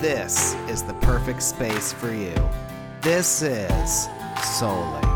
this is the perfect space for you. This is Souly.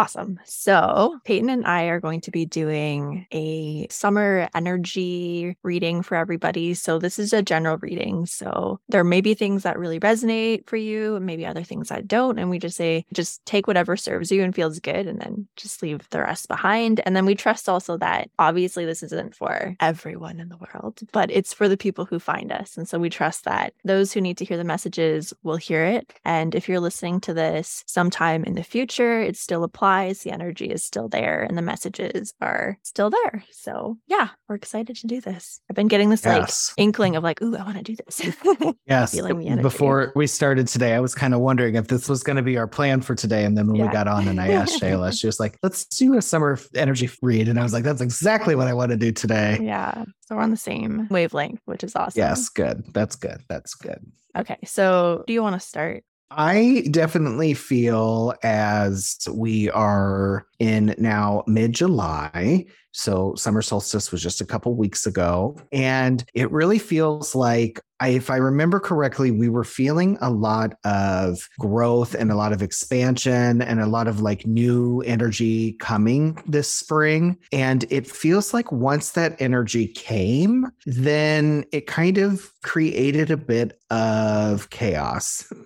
Awesome. So, Payton and I are going to be doing a summer energy reading for everybody. So, this is a general reading. So, there may be things that really resonate for you, and maybe other things that don't. And we just say, just take whatever serves you and feels good, and then just leave the rest behind. And then we trust also that obviously this isn't for everyone in the world, but it's for the people who find us. And so, we trust that those who need to hear the messages will hear it. And if you're listening to this sometime in the future, it still applies the energy is still there and the messages are still there. So yeah, we're excited to do this. I've been getting this Yes. like inkling of like, ooh, I want to do this. Yes. Feeling the energy. Before we started today, I was kind of wondering if this was going to be our plan for today. And then when Yeah. we got on and I asked Shayla, she was like, let's do a summer energy read. And I was like, that's exactly what I want to do today. yeah. So we're on the same wavelength, which is awesome. Yes. Good. That's good. That's good. Okay. So do you want to start? I definitely feel as we are in now mid July. So summer solstice was just a couple weeks ago. And it really feels like, I, if I remember correctly, we were feeling a lot of growth and a lot of expansion and a lot of like new energy coming this spring. And it feels like once that energy came, then it kind of created a bit of chaos.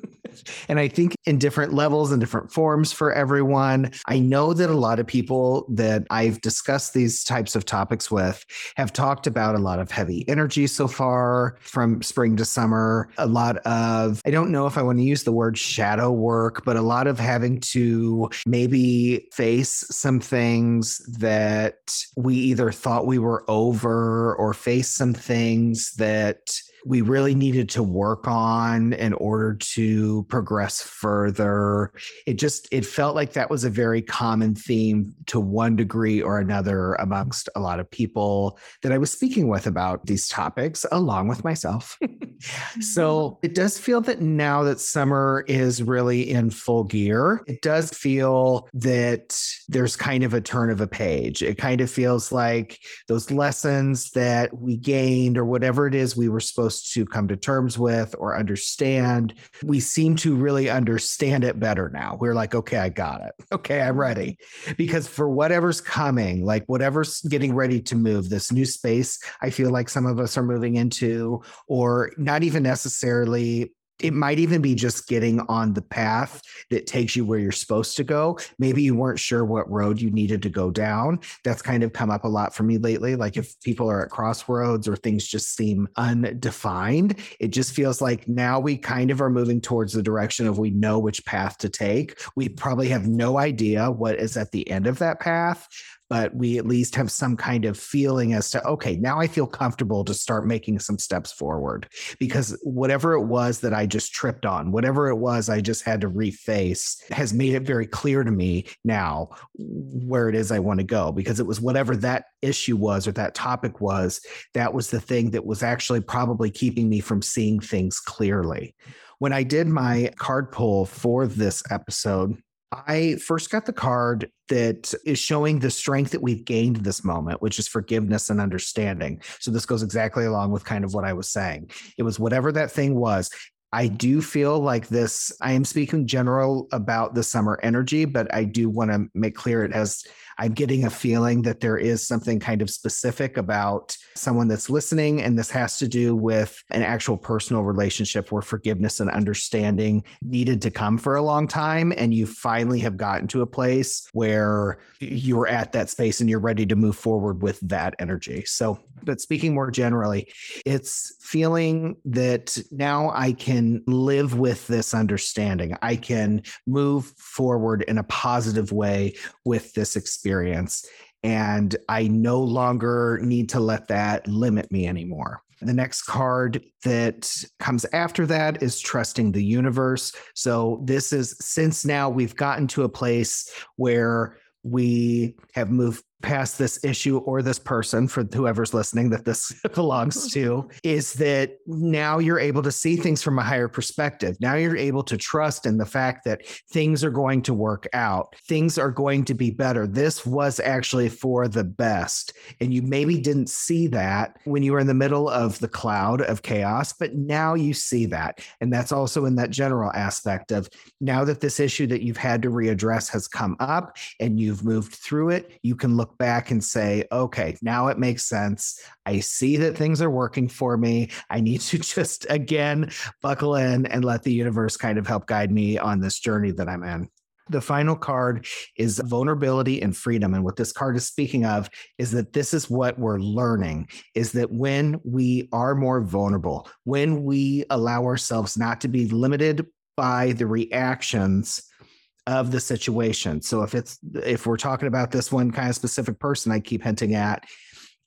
And I think in different levels and different forms for everyone. I know that a lot of people that I've discussed these types of topics with have talked about a lot of heavy energy so far from spring to summer. A lot of, I don't know if I want to use the word shadow work, but a lot of having to maybe face some things that we either thought we were over or face some things that we really needed to work on in order to progress further. It just it felt like that was a very common theme to one degree or another amongst a lot of people that i was speaking with about these topics along with myself. Mm-hmm. So it does feel that now that summer is really in full gear it does feel that there's kind of a turn of a page. It kind of feels like those lessons that we gained or whatever it is we were supposed to come to terms with or understand, we seem to really understand it better now. We're like, okay, I got it. Okay, I'm mm-hmm. ready. Because for whatever's coming, like whatever's getting ready to move, this new space I feel like some of us are moving into, or not even necessarily it might even be just getting on the path that takes you where you're supposed to go. Maybe you weren't sure what road you needed to go down. That's kind of come up a lot for me lately. Like if people are at crossroads or things just seem undefined, it just feels like now we kind of are moving towards the direction of we know which path to take. We probably have no idea what is at the end of that path, but we at least have some kind of feeling as to, okay, now I feel comfortable to start making some steps forward because whatever it was that I just tripped on, whatever it was I just had to reface, has made it very clear to me now where it is I want to go because it was whatever that issue was or that topic was, that was the thing that was actually probably keeping me from seeing things clearly. When I did my card pull for this episode, I first got the card that is showing the strength that we've gained this moment, which is forgiveness and understanding. So this goes exactly along with kind of what I was saying. It was whatever that thing was. I do feel like this, I am speaking general about the summer energy, but I do want to make clear it has I'm getting a feeling that there is something kind of specific about someone that's listening. And this has to do with an actual personal relationship where forgiveness and understanding needed to come for a long time. And you finally have gotten to a place where you're at that space and you're ready to move forward with that energy. So, but speaking more generally, it's feeling that now I can live with this understanding. I can move forward in a positive way with this experience. And I no longer need to let that limit me anymore. The next card that comes after that is trusting the universe. So, this is since now we've gotten to a place where we have moved past this issue or this person for whoever's listening that this belongs hmm. to is that now you're able to see things from a higher perspective. Now you're able to trust in the fact that things are going to work out, things are going to be better. This was actually for the best. And you maybe didn't see that when you were in the middle of the cloud of chaos, but now you see that. And that's also in that general aspect of now that this issue that you've had to readdress has come up and you've moved through it, you can look back and say, okay, now it makes sense. I see that things are working for me. I need to just again buckle in and let the universe kind of help guide me on this journey that I'm in. The final card is vulnerability and freedom. And what this card is speaking of is that this is what we're learning is that when we are more vulnerable, when we allow ourselves not to be limited by the reactions of the situation. So if it's if we're talking about this one kind of specific person I keep hinting at,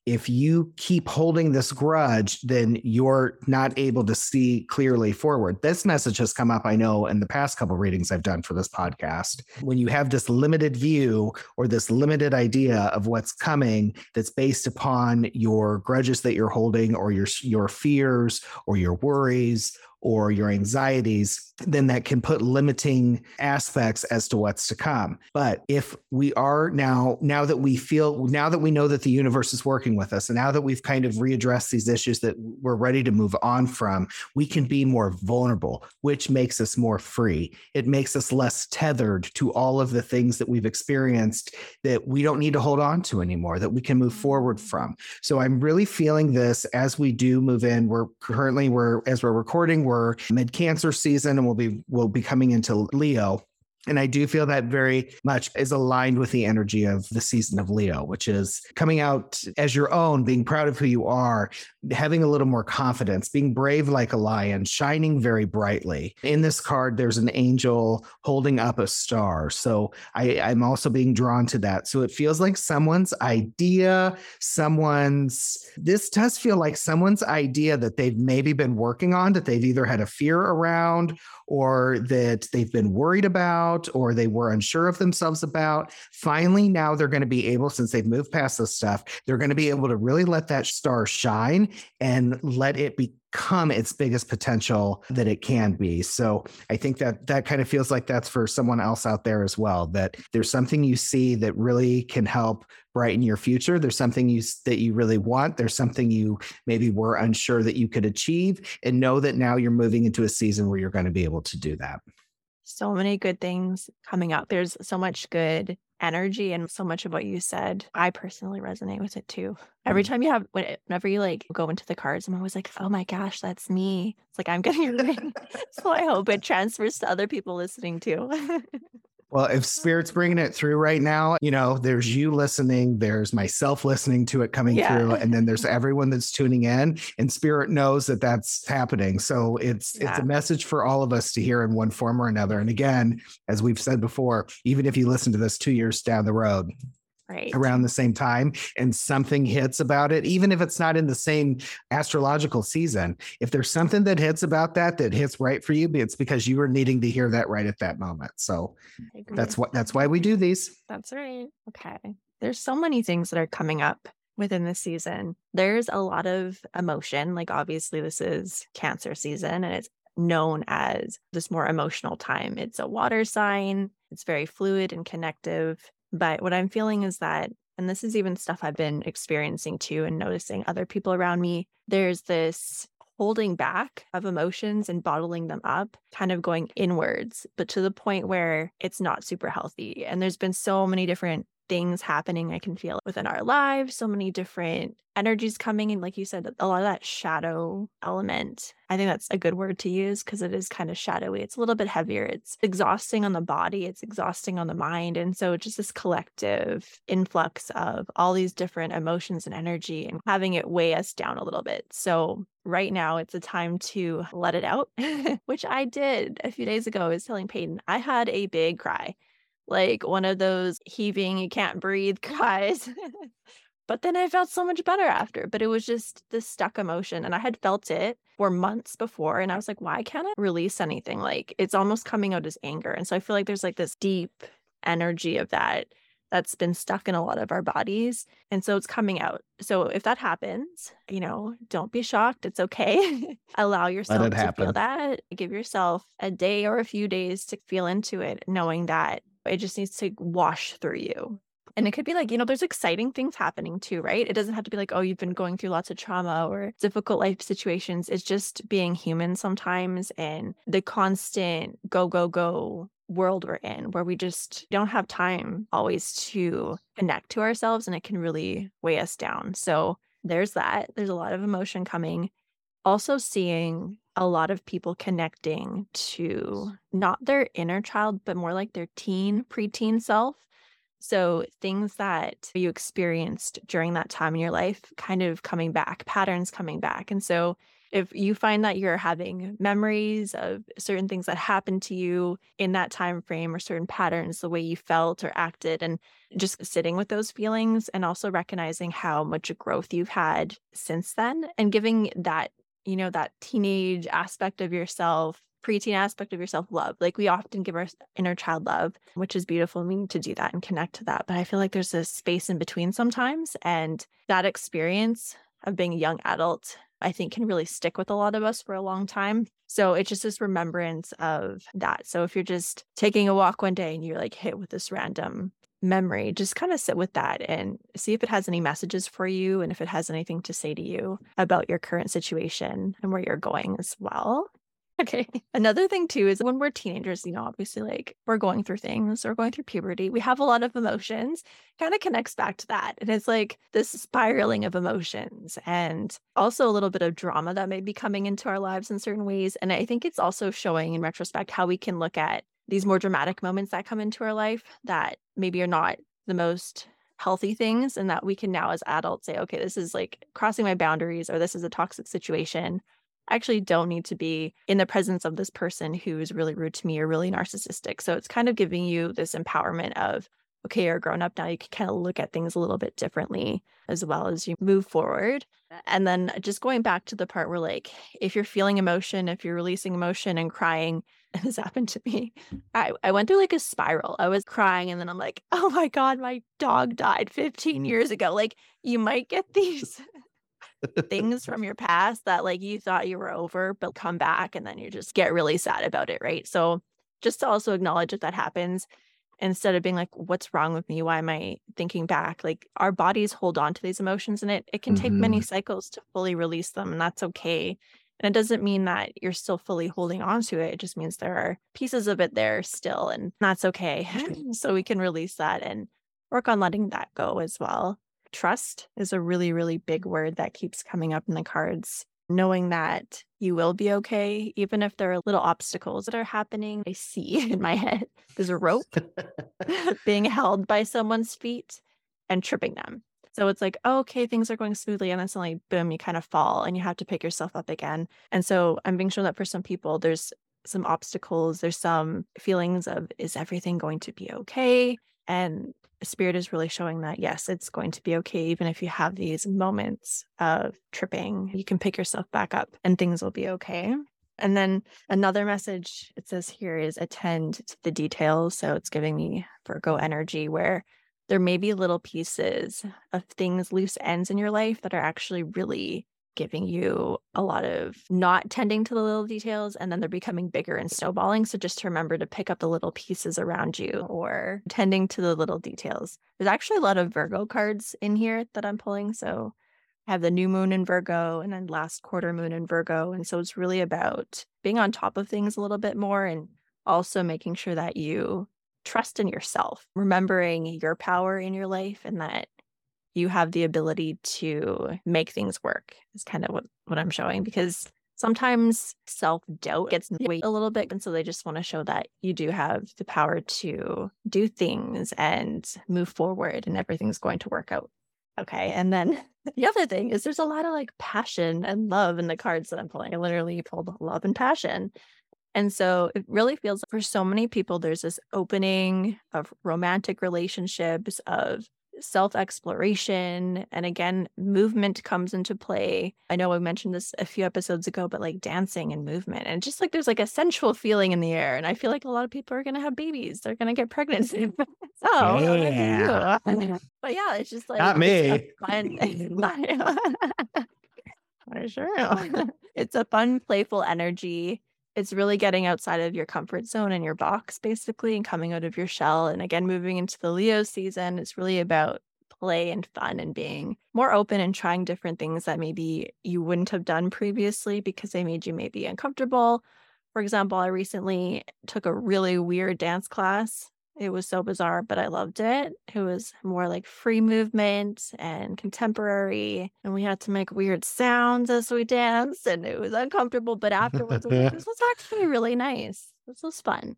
if you keep holding this grudge, then you're not able to see clearly forward. This message has come up, I know, in the past couple readings I've done for this podcast. When you have this limited view or this limited idea of what's coming that's based upon your grudges that you're holding or your your fears or your worries or your anxieties, then that can put limiting aspects as to what's to come. But if we are now, now that we feel, now that we know that the universe is working with us, and now that we've kind of readdressed these issues that we're ready to move on from, we can be more vulnerable, which makes us more free. It makes us less tethered to all of the things that we've experienced that we don't need to hold on to anymore, that we can move forward from. So I'm really feeling this as we do move in. We're currently, we're, as we're recording, we're mid Cancer season and we'll be we'll be coming into Leo. And I do feel that very much is aligned with the energy of the season of Leo, which is coming out as your own, being proud of who you are, having a little more confidence, being brave like a lion, shining very brightly. In this card, there's an angel holding up a star. So I, I'm also being drawn to that. So it feels like someone's idea, someone's, this does feel like someone's idea that they've maybe been working on, that they've either had a fear around or that they've been worried about or they were unsure of themselves about. Finally, now they're going to be able, since they've moved past this stuff, they're going to be able to really let that star shine and let it be become its biggest potential that it can be. So I think that that kind of feels like that's for someone else out there as well that there's something you see that really can help brighten your future. There's something you that you really want. There's something you maybe were unsure that you could achieve and know that now you're moving into a season where you're going to be able to do that. So many good things coming up. There's so much good energy and so much of what you said. I personally resonate with it too. Every mm. time you have, whenever you like go into the cards, I'm always like, oh my gosh, that's me. It's like I'm getting a ring. so I hope it transfers to other people listening too. Well, if Spirit's bringing it through right now, you know, there's you listening, there's myself listening to it coming yeah. through, and then there's everyone that's tuning in, and Spirit knows that that's happening. So it's yeah. it's a message for all of us to hear in one form or another. And again, as we've said before, even if you listen to this two years down the road, right. around the same time and something hits about it, even if it's not in the same astrological season, if there's something that hits about that that hits right for you, it's because you were needing to hear that right at that moment. So that's what that's why we do these. That's right. Okay. There's so many things that are coming up within the season. There's a lot of emotion. Like obviously this is cancer season and it's known as this more emotional time. It's a water sign. It's very fluid and connective. But what I'm feeling is that, and this is even stuff I've been experiencing too and noticing other people around me, there's this holding back of emotions and bottling them up, kind of going inwards, but to the point where it's not super healthy. And there's been so many different things happening I can feel within our lives, so many different energies coming in. Like you said, a lot of that shadow element. I think that's a good word to use because it is kind of shadowy. It's a little bit heavier. It's exhausting on the body, it's exhausting on the mind. And so just this collective influx of all these different emotions and energy and having it weigh us down a little bit. So right now it's a time to let it out, which I did a few days ago. I was telling Payton, I had a big cry like one of those heaving, you can't breathe guys. but then I felt so much better after. But it was just this stuck emotion. And I had felt it for months before. And I was like, why can't I release anything? Like it's almost coming out as anger. And so I feel like there's like this deep energy of that that's been stuck in a lot of our bodies. And so it's coming out. So if that happens, you know, don't be shocked. It's okay. Allow yourself to feel that. Give yourself a day or a few days to feel into it, knowing that it just needs to wash through you. And it could be like, you know, there's exciting things happening too, right? It doesn't have to be like, oh, you've been going through lots of trauma or difficult life situations. It's just being human sometimes and the constant go, go, go world we're in where we just don't have time always to connect to ourselves and it can really weigh us down. So there's that. There's a lot of emotion coming. Also, seeing a lot of people connecting to not their inner child, but more like their teen, preteen self. So, things that you experienced during that time in your life kind of coming back, patterns coming back. And so, if you find that you're having memories of certain things that happened to you in that time frame or certain patterns the way you felt or acted and just sitting with those feelings and also recognizing how much growth you've had since then and giving that you know, that teenage aspect of yourself, preteen aspect of yourself love. Like we often give our inner child love, which is beautiful. We need to do that and connect to that. But I feel like there's a space in between sometimes. And that experience of being a young adult, I think can really stick with a lot of us for a long time. So it's just this remembrance of that. So if you're just taking a walk one day and you're like hit with this random memory, just kind of sit with that and see if it has any messages for you and if it has anything to say to you about your current situation and where you're going as well. Okay. Another thing too is when we're teenagers, you know, obviously like we're going through things, we're going through puberty, we have a lot of emotions, kind of connects back to that. And it's like this spiraling of emotions and also a little bit of drama that may be coming into our lives in certain ways. And I think it's also showing in retrospect how we can look at these more dramatic moments that come into our life that maybe are not the most healthy things and that we can now as adults say okay this is like crossing my boundaries or this is a toxic situation. I actually don't need to be in the presence of this person who's really rude to me or really narcissistic. So it's kind of giving you this empowerment of okay you're grown up now you can kind of look at things a little bit differently as well as you move forward. And then just going back to the part where like if you're feeling emotion if you're releasing emotion and crying this happened to me. I, I went through like a spiral. I was crying and then I'm like, oh my God, my dog died 15 years ago. Like you might get these things from your past that like you thought you were over, but come back and then you just get really sad about it. Right. So just to also acknowledge if that happens instead of being like, what's wrong with me? Why am I thinking back? Like our bodies hold on to these emotions and it, it can take mm-hmm. many cycles to fully release them. And that's okay. And it doesn't mean that you're still fully holding on to it. It just means there are pieces of it there still, and that's okay. so we can release that and work on letting that go as well. Trust is a really, really big word that keeps coming up in the cards. Knowing that you will be okay, even if there are little obstacles that are happening. I see in my head there's a rope being held by someone's feet and tripping them. So it's like, oh, okay, things are going smoothly. And then suddenly, boom, you kind of fall and you have to pick yourself up again. And so I'm being shown that for some people, there's some obstacles, there's some feelings of, is everything going to be okay? And spirit is really showing that, yes, it's going to be okay. Even if you have these moments of tripping, you can pick yourself back up and things will be okay. And then another message it says here is attend to the details. So it's giving me Virgo energy where there may be little pieces of things, loose ends in your life that are actually really giving you a lot of not tending to the little details and then they're becoming bigger and snowballing. So just to remember to pick up the little pieces around you or tending to the little details. There's actually a lot of Virgo cards in here that I'm pulling. So I have the new moon in Virgo and then last quarter moon in Virgo. And so it's really about being on top of things a little bit more and also making sure that you trust in yourself, remembering your power in your life and that you have the ability to make things work is kind of what, what I'm showing because sometimes self doubt gets in the way a little bit. And so they just want to show that you do have the power to do things and move forward and everything's going to work out. Okay. And then the other thing is there's a lot of like passion and love in the cards that I'm pulling. I literally pulled love and passion. And so it really feels like for so many people, there's this opening of romantic relationships, of self exploration. And again, movement comes into play. I know I mentioned this a few episodes ago, but like dancing and movement, and just like there's like a sensual feeling in the air. And I feel like a lot of people are going to have babies, they're going to get pregnant. so, oh, yeah. but yeah, it's just like not me. Fun, sure. it's a fun, playful energy it's really getting outside of your comfort zone and your box basically and coming out of your shell and again moving into the leo season it's really about play and fun and being more open and trying different things that maybe you wouldn't have done previously because they made you maybe uncomfortable. For example i recently took a really weird dance class it was so bizarre, but I loved it. It was more like free movement and contemporary. And we had to make weird sounds as we danced, and it was uncomfortable. But afterwards, like, this was actually really nice. This was fun.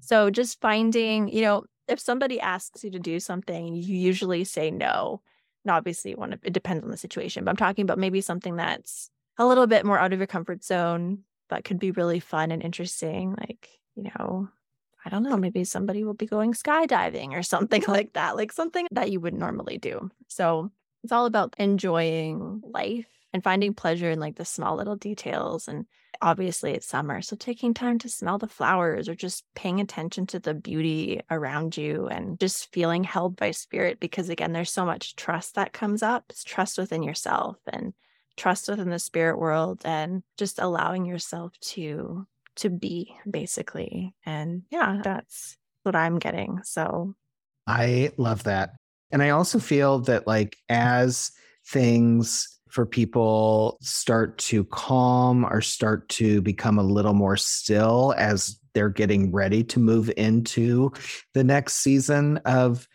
So just finding, you know, if somebody asks you to do something, you usually say no. And obviously, one it depends on the situation, but I'm talking about maybe something that's a little bit more out of your comfort zone, but could be really fun and interesting. Like, you know, I don't know, maybe somebody will be going skydiving or something like that, like something that you would normally do. So it's all about enjoying life and finding pleasure in like the small little details. And obviously it's summer. So taking time to smell the flowers or just paying attention to the beauty around you and just feeling held by spirit. Because again, there's so much trust that comes up. It's trust within yourself and trust within the spirit world and just allowing yourself to to be basically. And yeah, that's what I'm getting. So I love that. And I also feel that like as things for people start to calm or start to become a little more still as they're getting ready to move into the next season of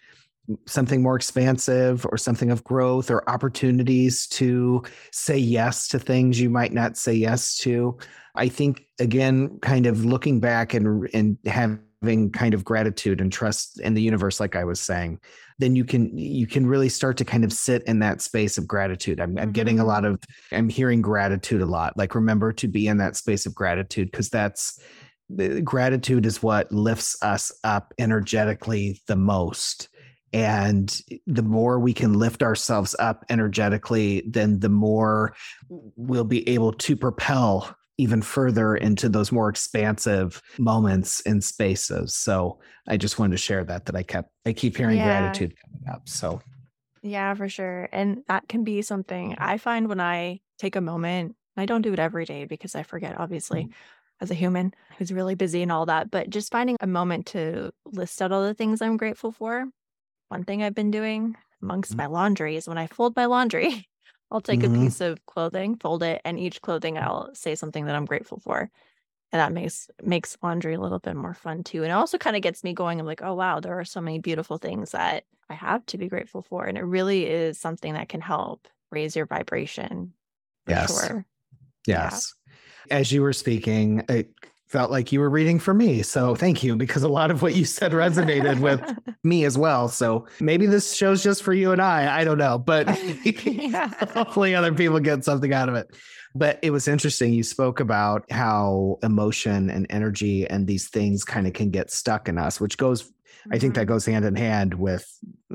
something more expansive or something of growth or opportunities to say yes to things you might not say yes to. I think again, kind of looking back and and having kind of gratitude and trust in the universe, like I was saying, then you can you can really start to kind of sit in that space of gratitude. I'm, I'm getting a mm-hmm. lot of I'm hearing gratitude a lot. Like remember to be in that space of gratitude because that's gratitude is what lifts us up energetically the most and the more we can lift ourselves up energetically then the more we'll be able to propel even further into those more expansive moments and spaces. So i just wanted to share that that i kept i keep hearing yeah. gratitude coming up so. Yeah for sure. And that can be something i find when i take a moment i don't do it every day because i forget obviously mm-hmm as a human who's really busy and all that, but just finding a moment to list out all the things I'm grateful for one thing I've been doing amongst mm-hmm. my laundry is when I fold my laundry, I'll take mm-hmm. a piece of clothing, fold it, and each clothing I'll say something that I'm grateful for. And that makes makes laundry a little bit more fun too. And it also kind of gets me going. I'm like, oh wow, there are so many beautiful things that I have to be grateful for. And it really is something that can help raise your vibration. yes. Sure. Yes. Yeah. As you were speaking, it felt like you were reading for me. So thank you, because a lot of what you said resonated with me as well. So maybe this show's just for you and I. I don't know, but hopefully other people get something out of it. But it was interesting. You spoke about how emotion and energy and these things kind of can get stuck in us, which goes I think that mm-hmm. goes hand in hand with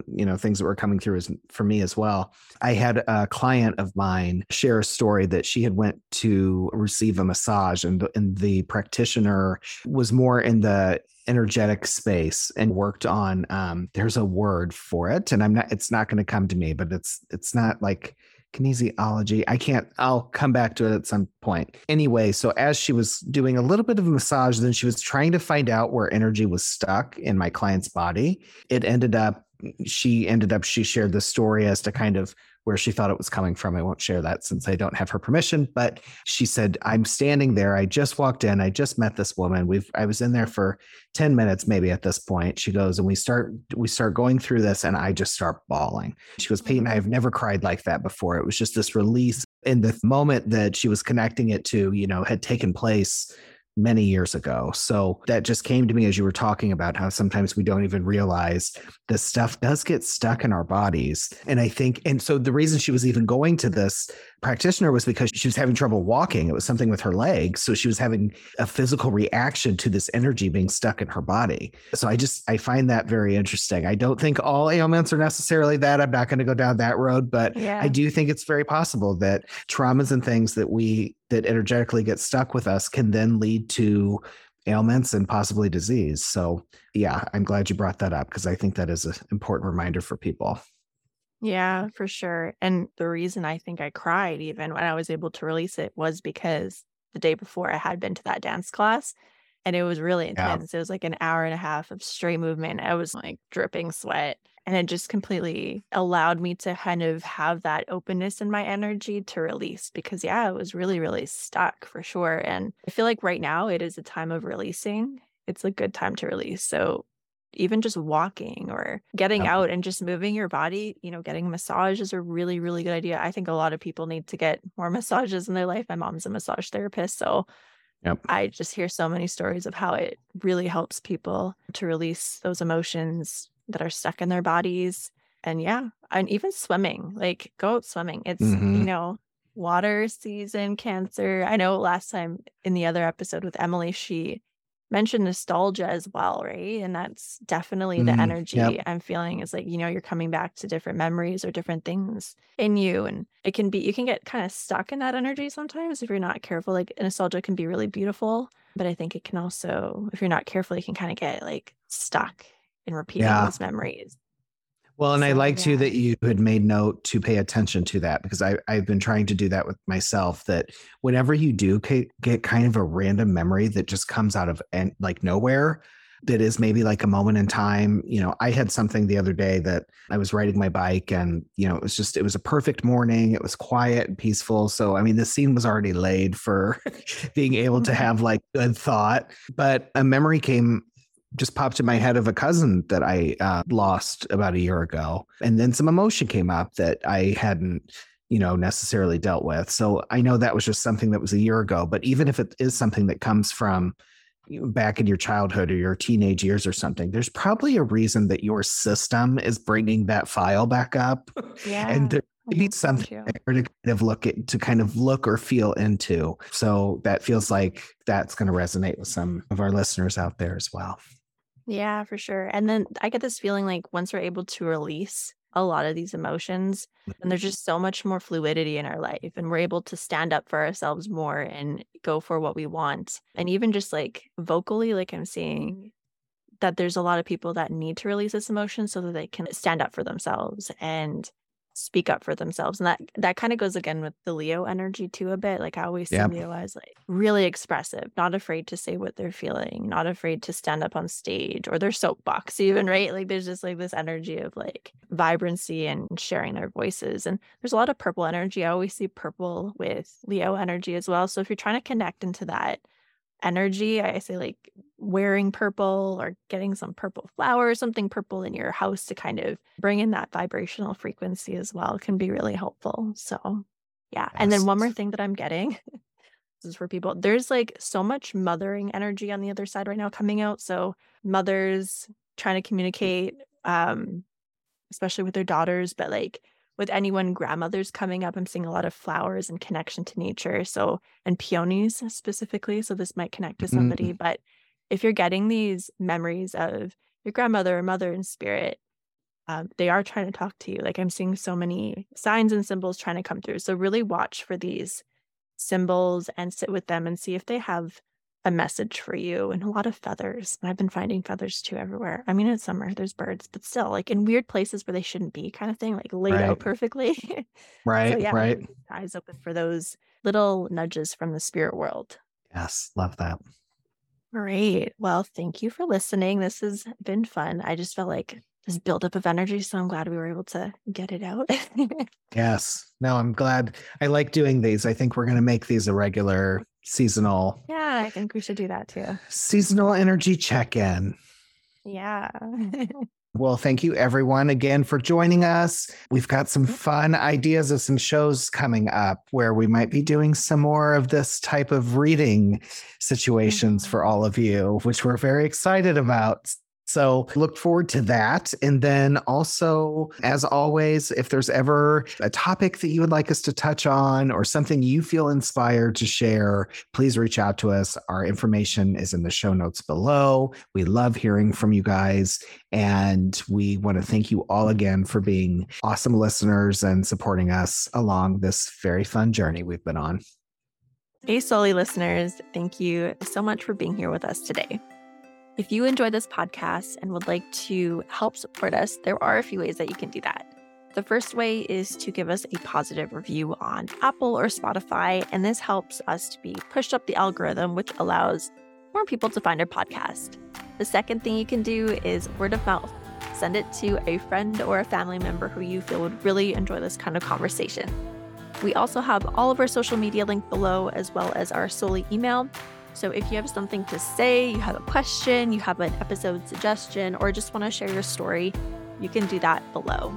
you know things that were coming through as for me as well. I had a client of mine share a story that she had went to receive a massage and, and the practitioner was more in the energetic space and worked on um there's a word for it and I'm not it's not going to come to me but it's it's not like kinesiology. I can't, I'll come back to it at some point. Anyway, so as she was doing a little bit of a massage, then she was trying to find out where energy was stuck in my client's body. It ended up, she ended up, she shared the story as to kind of where she thought it was coming from. I won't share that since I don't have her permission. But she said, I'm standing there. I just walked in. I just met this woman. We've I was in there for 10 minutes maybe at this point. She goes, and we start we start going through this and I just start bawling. She goes, Payton, I've never cried like that before. It was just this release in the moment that she was connecting it to, you know, had taken place many years ago. So that just came to me as you were talking about how sometimes we don't even realize this stuff does get stuck in our bodies. And I think, and so the reason she was even going to this practitioner was because she was having trouble walking. It was something with her legs. So she was having a physical reaction to this energy being stuck in her body. So I just, I find that very interesting. I don't think all ailments are necessarily that. I'm not going to go down that road, but yeah. I do think it's very possible that traumas and things that we that energetically get stuck with us can then lead to ailments and possibly disease. So, yeah, I'm glad you brought that up because I think that is an important reminder for people. Yeah, for sure. And the reason I think I cried even when I was able to release it was because the day before I had been to that dance class and it was really intense. Yeah. It was like an hour and a half of straight movement. I was like dripping sweat and it just completely allowed me to kind of have that openness in my energy to release because yeah it was really really stuck for sure and i feel like right now it is a time of releasing it's a good time to release so even just walking or getting out and just moving your body you know getting a massage is a really really good idea i think a lot of people need to get more massages in their life my mom's a massage therapist so Yep. I just hear so many stories of how it really helps people to release those emotions, that are stuck in their bodies. And yeah, and even swimming, like go out swimming. It's, mm-hmm. you know, water season, cancer. I know last time in the other episode with Emily, she mentioned nostalgia as well, right? And that's definitely the mm, energy yep. I'm feeling is like, you know, you're coming back to different memories or different things in you. And it can be, you can get kind of stuck in that energy sometimes if you're not careful. Like nostalgia can be really beautiful, but I think it can also, if you're not careful, you can kind of get like stuck in repeating yeah. those memories. Well, and so, I liked yeah. too that you had made note to pay attention to that because I, I've been trying to do that with myself. That whenever you do get kind of a random memory that just comes out of and like nowhere, that is maybe like a moment in time. You know, I had something the other day that I was riding my bike and, you know, it was just, it was a perfect morning. It was quiet and peaceful. So, I mean, the scene was already laid for being able to mm-hmm. have like good thought. But a memory came just popped in my head of a cousin that I uh, lost about a year ago. And then some emotion came up that I hadn't, you know, necessarily dealt with. So I know that was just something that was a year ago. But even if it is something that comes from back in your childhood or your teenage years or something, there's probably a reason that your system is bringing that file back up. Yeah. and there need something to kind of look at, to kind of look or feel into. So that feels like that's going to resonate with some of our listeners out there as well. Yeah, for sure. And then I get this feeling like once we're able to release a lot of these emotions, and there's mm-hmm. just so much more fluidity in our life, and we're able to stand up for ourselves more and go for what we want. And even just like vocally, like I'm seeing that there's a lot of people that need to release this emotion so that they can stand up for themselves and speak up for themselves and that that kind of goes again with the leo energy too a bit like i always see leo as like really expressive not afraid to say what they're feeling not afraid to stand up on stage or their soapbox even right? Like there's just like this energy of like vibrancy and sharing their voices and there's a lot of purple energy. I always see purple with leo energy as well so if you're trying to connect into that energy. I say like wearing purple or getting some purple flowers, something purple in your house to kind of bring in that vibrational frequency as well can be really helpful. So, yeah. And then one more thing that I'm getting this is for people. There's like so much mothering energy on the other side right now coming out. So, mothers trying to communicate um especially with their daughters, but like with anyone grandmothers coming up, I'm seeing a lot of flowers and connection to nature. So, and peonies specifically. So, this might connect to somebody. Mm. But if you're getting these memories of your grandmother or mother in spirit, um, they are trying to talk to you. Like I'm seeing so many signs and symbols trying to come through. So, really watch for these symbols and sit with them and see if they have a message for you and a lot of feathers. And I've been finding feathers too everywhere. I mean, it's summer, there's birds, but still, like in weird places where they shouldn't be, kind of thing, like laid right. out perfectly. right, so, yeah, right. Eyes open for those little nudges from the spirit world. Yes, love that. Great. Well, thank you for listening. This has been fun. I just felt like this buildup of energy. So I'm glad we were able to get it out. yes. No, I'm glad. I like doing these. I think we're going to make these a regular seasonal. Yeah, I think we should do that too. Seasonal energy check in. Yeah. Well, thank you everyone again for joining us. We've got some fun ideas of some shows coming up where we might be doing some more of this type of reading situations mm-hmm. for all of you, which we're very excited about. So look forward to that. And then also, as always, if there's ever a topic that you would like us to touch on or something you feel inspired to share, please reach out to us. Our information is in the show notes below. We love hearing from you guys. And we want to thank you all again for being awesome listeners and supporting us along this very fun journey we've been on. Hey, Souly listeners, thank you so much for being here with us today. If you enjoy this podcast and would like to help support us, there are a few ways that you can do that. The first way is to give us a positive review on Apple or Spotify, and this helps us to be pushed up the algorithm, which allows more people to find our podcast. The second thing you can do is word of mouth. Send it to a friend or a family member who you feel would really enjoy this kind of conversation. We also have all of our social media linked below, as well as our Souly email. So if you have something to say, you have a question, you have an episode suggestion, or just want to share your story, you can do that below.